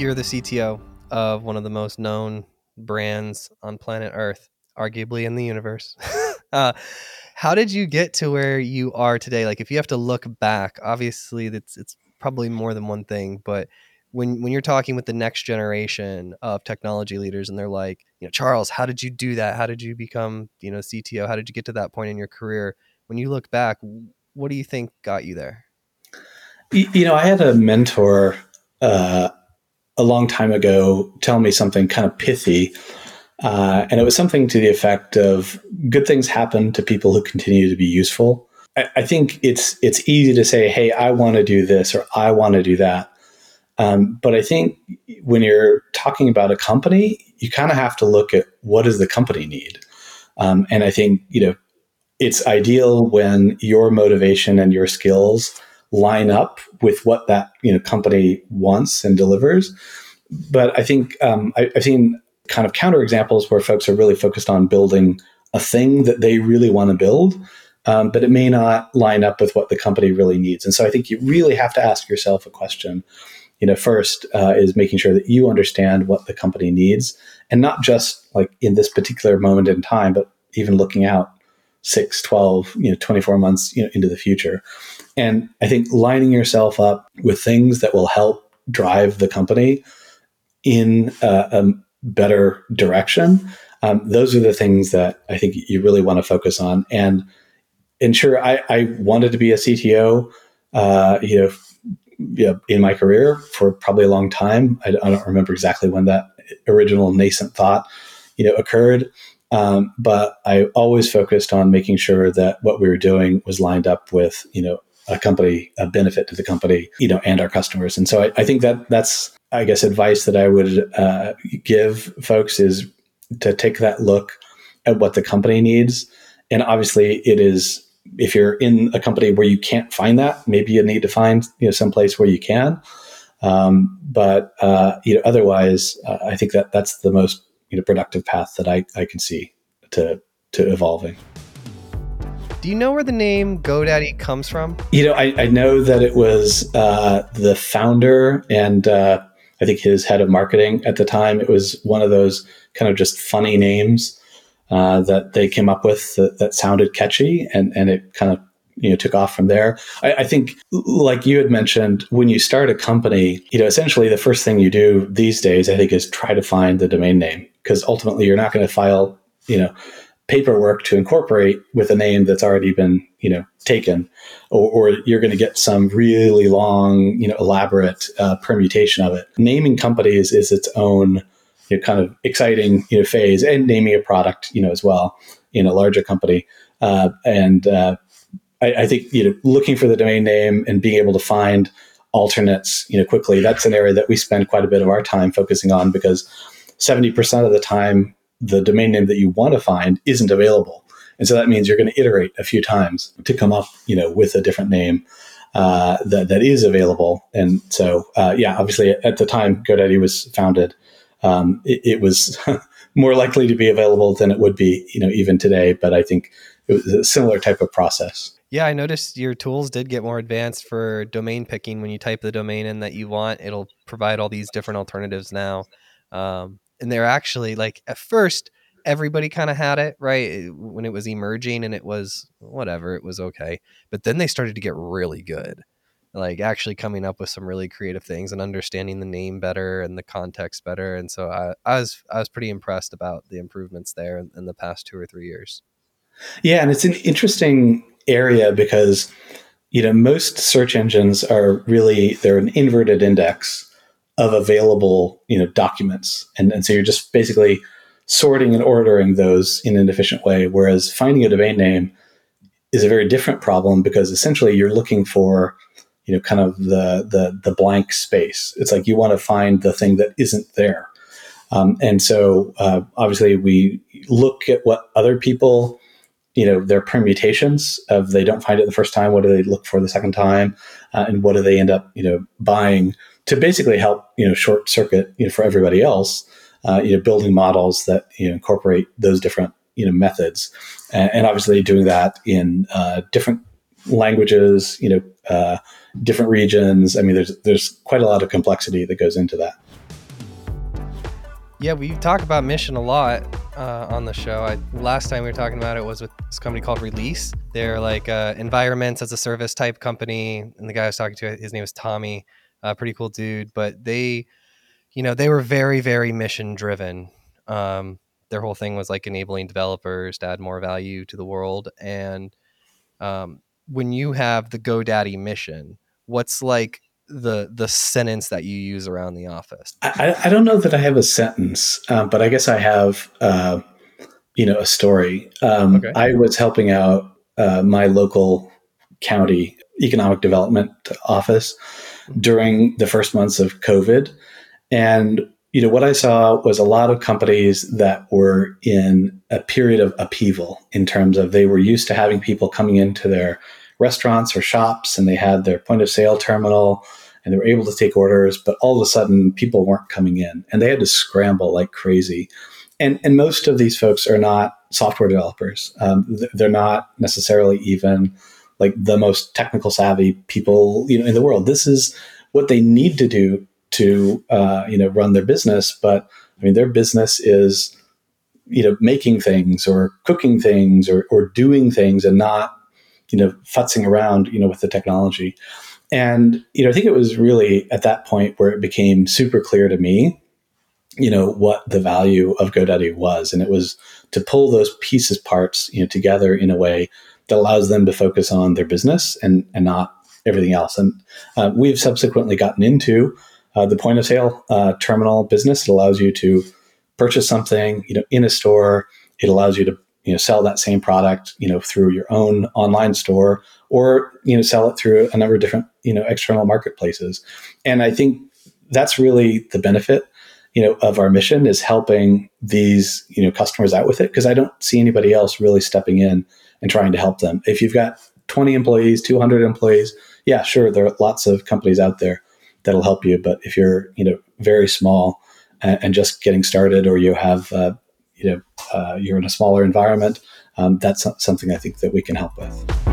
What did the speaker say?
You're the CTO of one of the most known brands on planet Earth, arguably in the universe. uh, how did you get to where you are today? Like, if you have to look back, obviously, it's it's probably more than one thing, but when when you're talking with the next generation of technology leaders and they're like you know charles how did you do that how did you become you know cto how did you get to that point in your career when you look back what do you think got you there you know i had a mentor uh, a long time ago tell me something kind of pithy uh, and it was something to the effect of good things happen to people who continue to be useful I, I think it's it's easy to say hey i want to do this or i want to do that um, but I think when you're talking about a company, you kind of have to look at what does the company need. Um, and I think you know it's ideal when your motivation and your skills line up with what that you know company wants and delivers. But I think um, I, I've seen kind of counter examples where folks are really focused on building a thing that they really want to build. Um, but it may not line up with what the company really needs. And so I think you really have to ask yourself a question you know, first uh, is making sure that you understand what the company needs, and not just like in this particular moment in time, but even looking out 6, 12, you know, 24 months, you know, into the future. And I think lining yourself up with things that will help drive the company in a, better direction. Um, those are the things that I think you really want to focus on. And and sure, I, I wanted to be a CTO, uh, you know, know, in my career for probably a long time. I, I, don't remember exactly when that original nascent thought, you know, occurred. Um, but I always focused on making sure that what we were doing was lined up with, you know, a company, a benefit to the company, you know, and our customers. And so I, I think that that's, I guess, advice that I would uh, give folks is to take that look at what the company needs. And obviously, it is if you're in a company where you can't find that, maybe you need to find you know some place where you can. Um, but uh, you know, otherwise, uh, I think that that's the most you know productive path that I, I can see to to evolving. Do you know where the name GoDaddy comes from? You know, I, I know that it was uh, the founder and uh, I think his head of marketing at the time. It was one of those kind of just funny names uh, that they came up with that, that, sounded catchy, and and it kind of you know took off from there. I, I, think, like you had mentioned, when you start a company, you know, essentially the first thing you do these days, I think, is try to find the domain name because ultimately you're not going to file, you know, paperwork to incorporate with a name that's already been you know taken or, or you're going to get some really long you know elaborate uh, permutation of it. Naming companies is its own you know, kind of exciting you know phase and naming a product you know as well in a larger company. Uh, and uh, I, I, think you know looking for the domain name and being able to find alternates you know quickly that's an area that we spend quite a bit of our time focusing on because 70% of the time the domain name that you want to find isn't available and so that means you're going to iterate a few times to come up you know with a different name uh, that, that is available and so uh, yeah obviously at the time godaddy was founded um, it, it, was more likely to be available than it would be, you know, even today. But I think it was a similar type of process. Yeah, I noticed your tools did get more advanced for domain picking. When you type the domain in that you want, it'll provide all these different alternatives now. Um, and they're actually like at first everybody kind of had it right when it was emerging and it was whatever it was okay but then they started to get really good like actually coming up with some really creative things and understanding the name better and the context better. And so I, I was I was pretty impressed about the improvements there in, in the past two or three years. Yeah, and it's an interesting area because you know most search engines are really they're an inverted index of available you know documents, and and so you're just basically sorting and ordering those in an efficient way. Whereas finding a domain name is a very different problem because essentially you're looking for you know kind of the the the blank space it's like you want to find the thing that isn't there um, and so uh, obviously we look at what other people you know their permutations of they don't find it the first time what do they look for the second time uh, and what do they end up you know buying to basically help you know short circuit you know for everybody else uh, you know building models that you know incorporate those different you know methods and, and obviously doing that in uh, different languages you know uh, different regions. I mean, there's there's quite a lot of complexity that goes into that. Yeah, we talk about mission a lot uh, on the show. I, last time we were talking about it was with this company called Release. They're like uh, environments as a service type company, and the guy I was talking to, his name was Tommy, uh, pretty cool dude. But they, you know, they were very, very mission driven. Um, their whole thing was like enabling developers to add more value to the world. And um, when you have the GoDaddy mission, what's like the the sentence that you use around the office? I, I don't know that I have a sentence, um, but I guess I have, uh, you know, a story. Um, okay. I was helping out uh, my local county economic development office during the first months of COVID, and you know what I saw was a lot of companies that were in a period of upheaval in terms of they were used to having people coming into their restaurants or shops and they had their point of sale terminal and they were able to take orders, but all of a sudden people weren't coming in and they had to scramble like crazy. And, and most of these folks are not software developers. Um, they're not necessarily even like the most technical savvy people you know in the world. This is what they need to do to uh, you know run their business. But I mean, their business is you know making things or cooking things or, or doing things and not you know futzing around you know with the technology. And, you know, I think it was really at that point where it became super clear to me, you know, what the value of GoDaddy was. And it was to pull those pieces parts, you know, together in a way that allows them to focus on their business and, and not everything else. And uh, we've subsequently gotten into uh, the point of sale uh, terminal business. It allows you to purchase something, you know, in a store. It allows you to you know sell that same product you know through your own online store or you know sell it through a number of different you know external marketplaces and i think that's really the benefit you know of our mission is helping these you know customers out with it because i don't see anybody else really stepping in and trying to help them if you've got 20 employees 200 employees yeah sure there are lots of companies out there that'll help you but if you're you know very small and, and just getting started or you have uh, you know uh, you're in a smaller environment, um, that's something I think that we can help with.